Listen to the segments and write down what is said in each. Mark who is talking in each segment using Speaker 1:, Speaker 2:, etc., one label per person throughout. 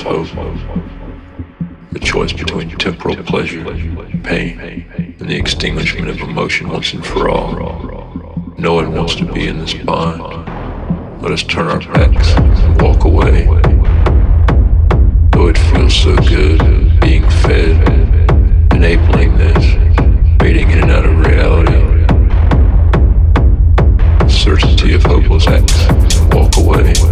Speaker 1: also the choice between temporal pleasure, pain, and the extinguishment of emotion once and for all. No one wants to be in this bond. Let us turn our backs and walk away. Though it feels so good being fed, enabling this, fading in and out of reality. Certainty of hopeless acts, walk away.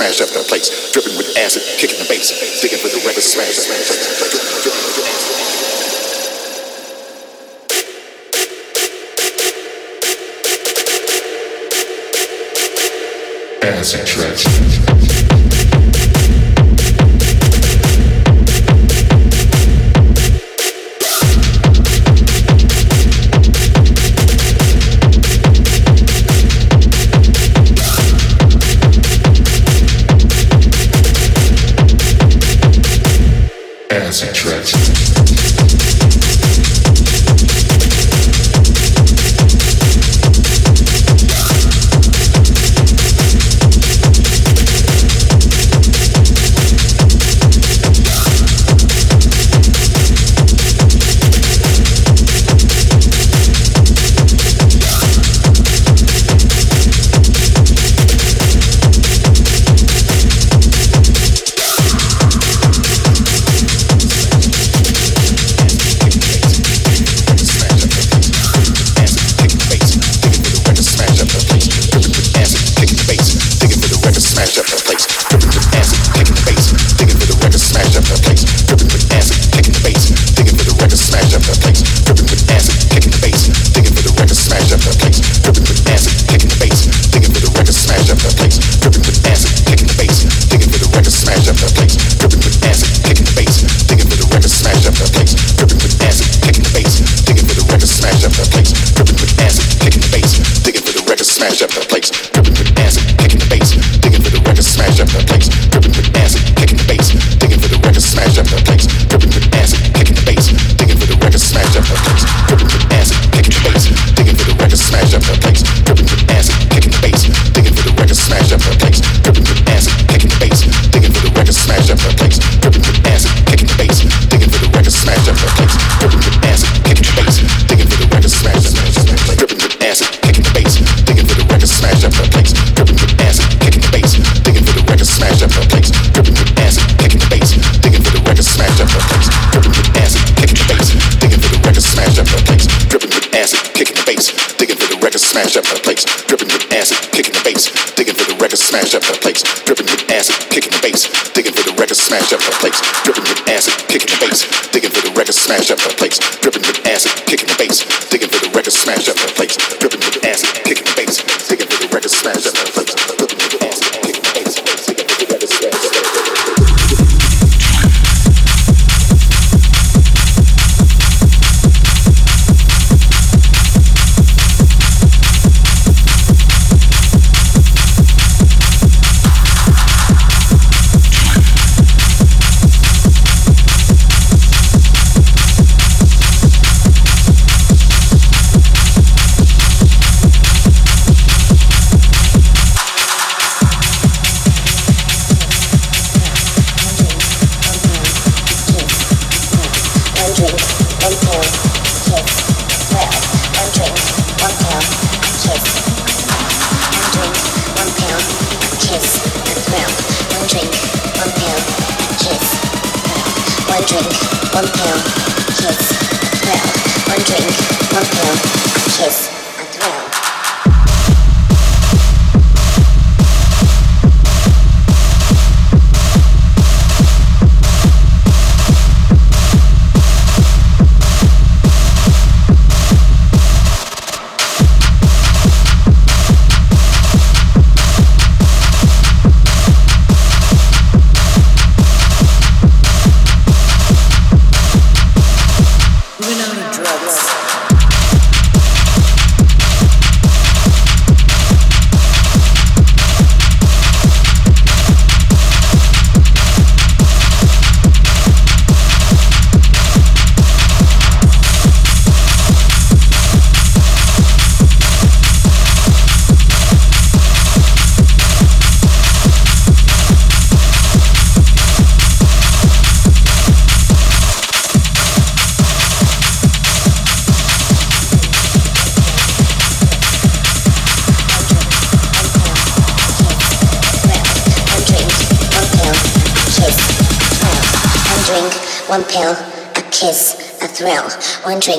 Speaker 2: smash up the place, dripping with acid, kicking the bass, digging for the records, smash up the place. Acid
Speaker 3: tracks. Transit Tracks.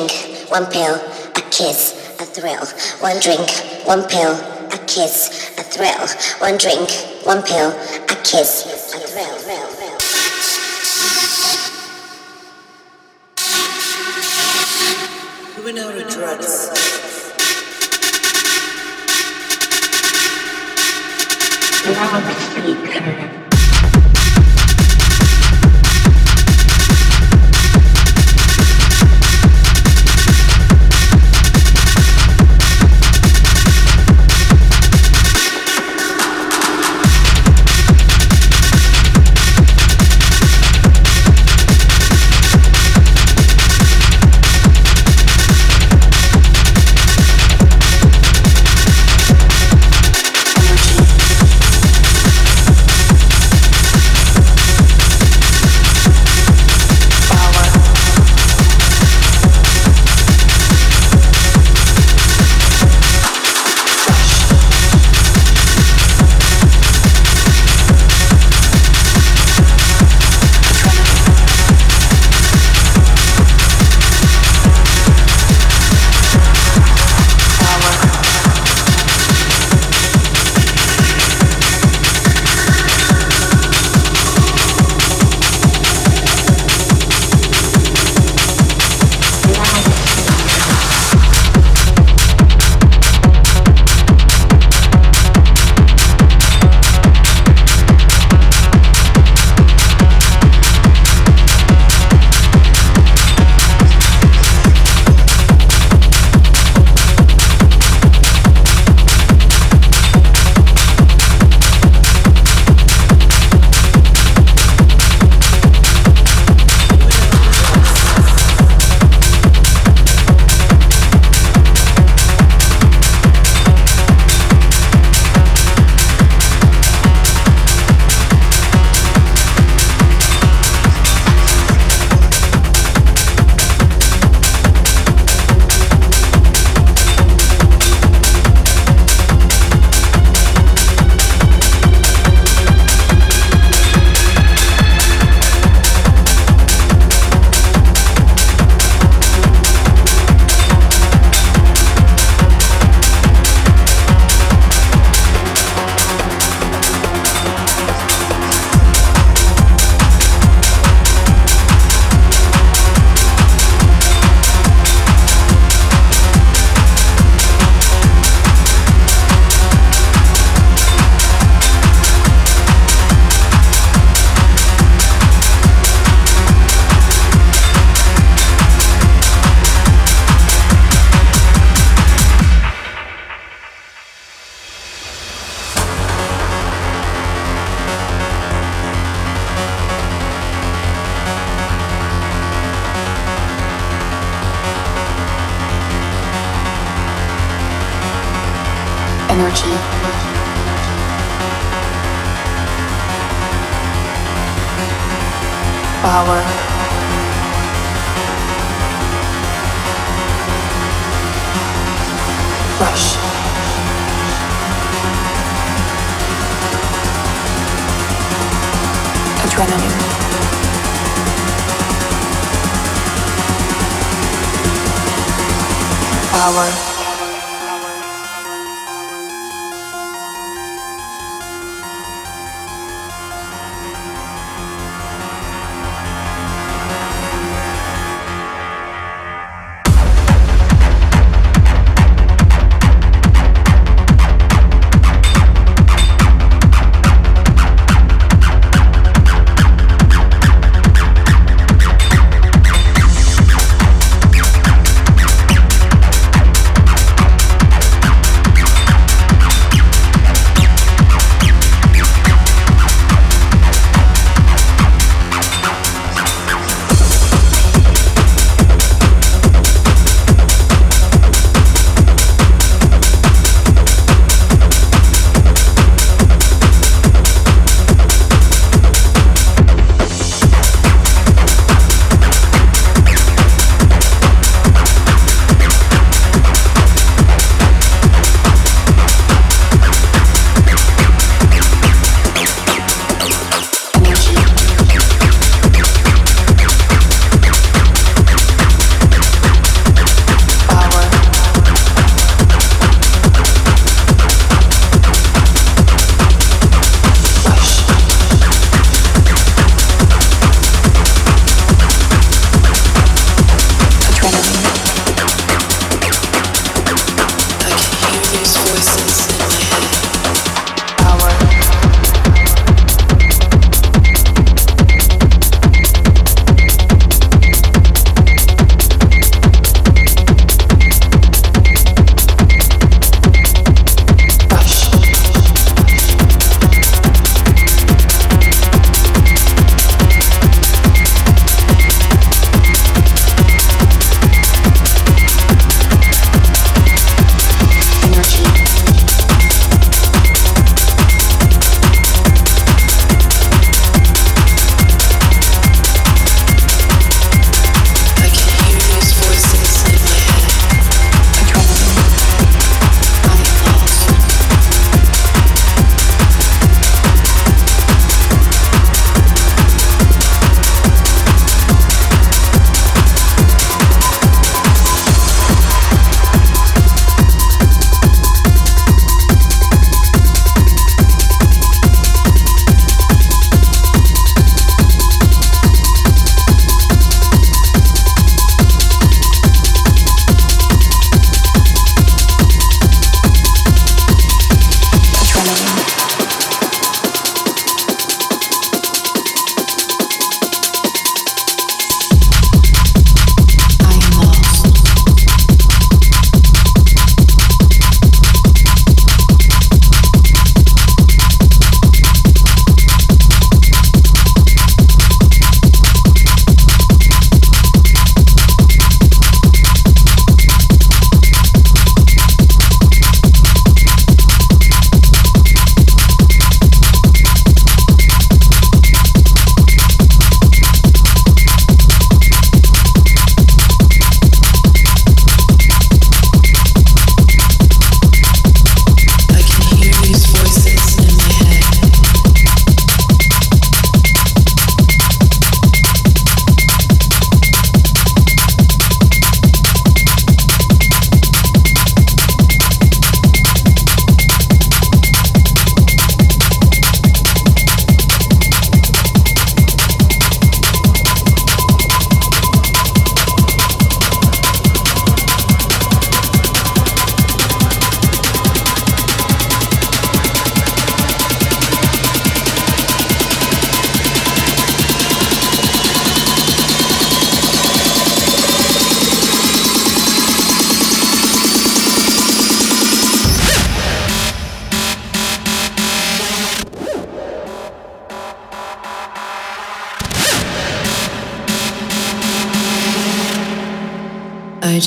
Speaker 4: drink, one pill, a kiss, a thrill. One drink, one pill, a kiss, a thrill. One drink, one pill, a kiss, a thrill.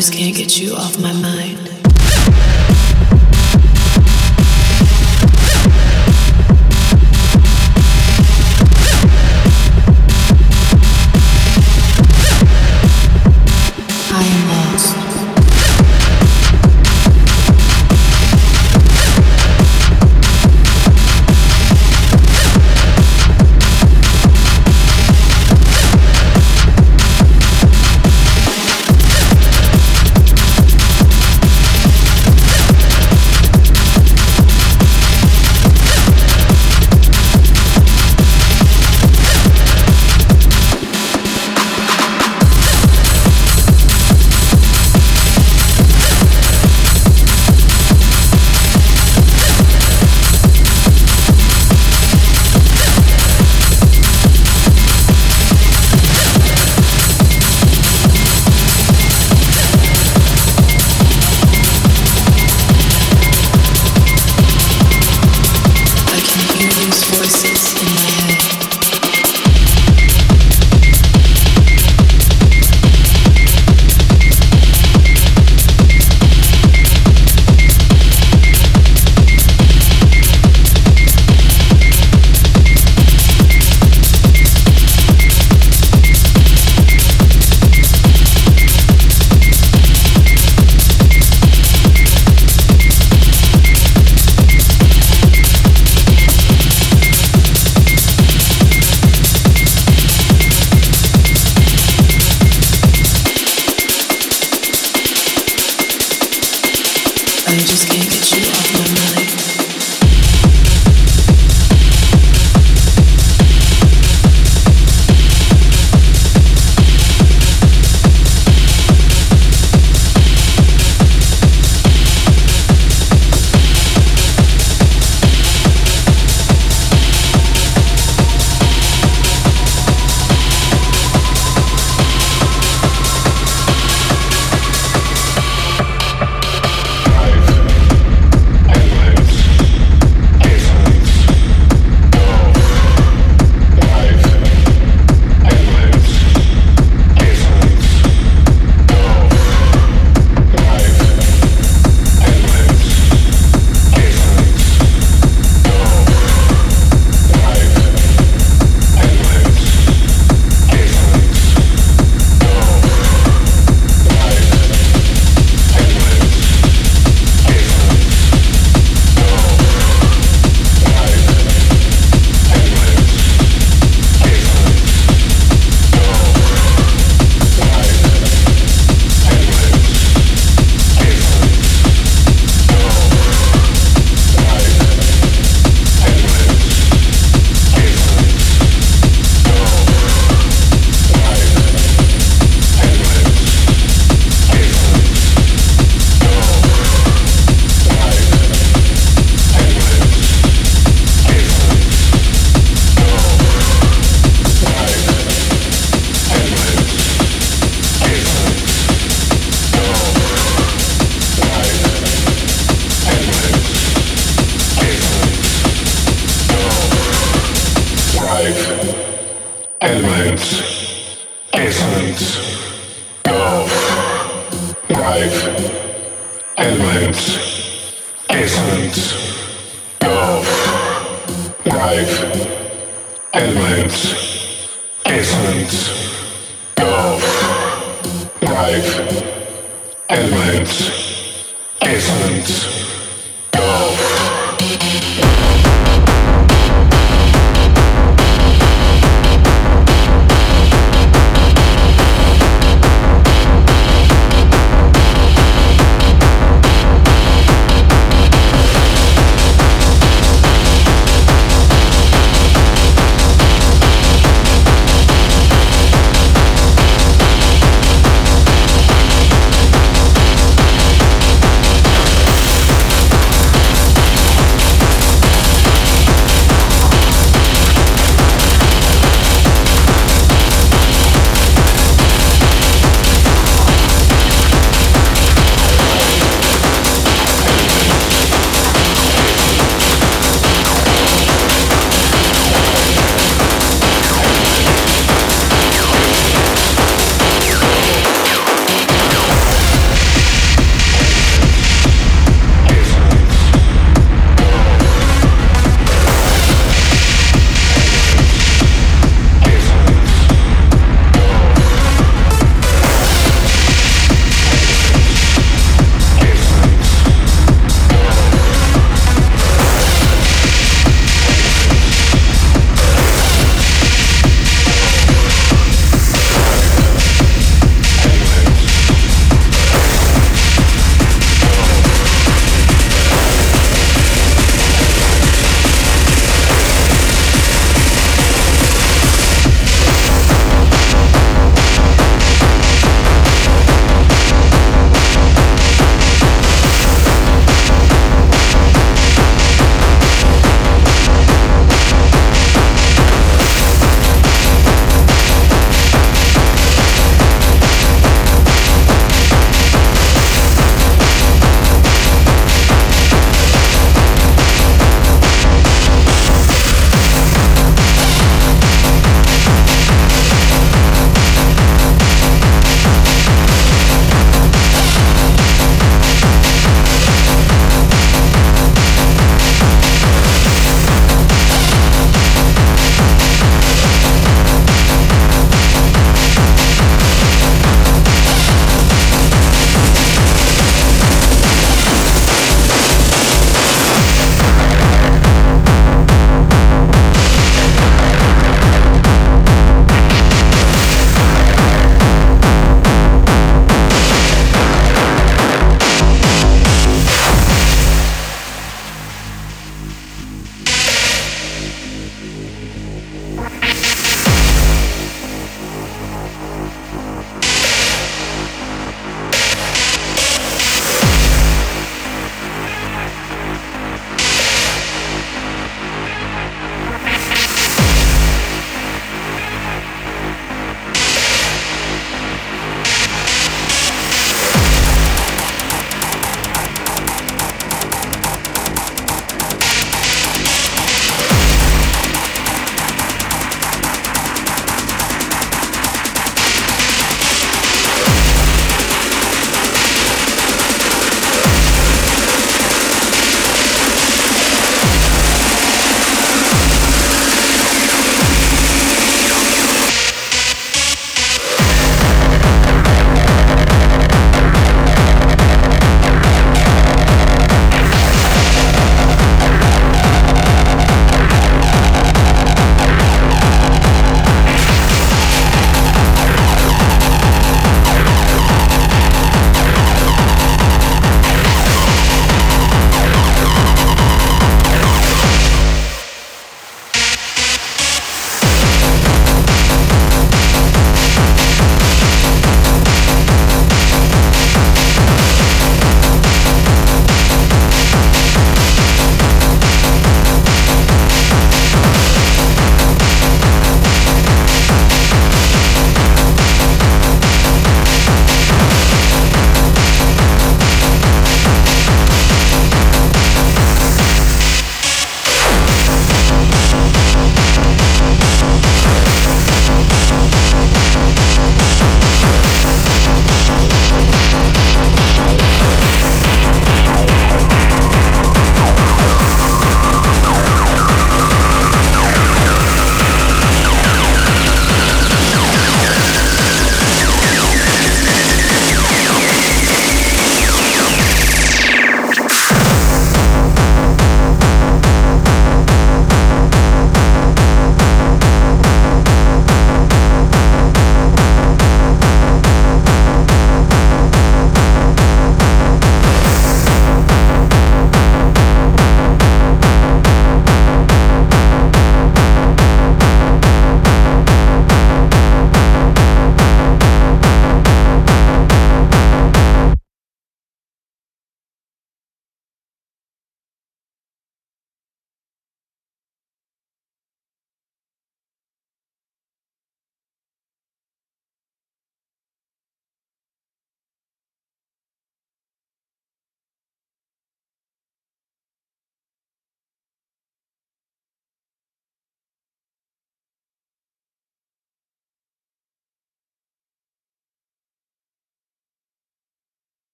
Speaker 4: Just can't get you off my mind.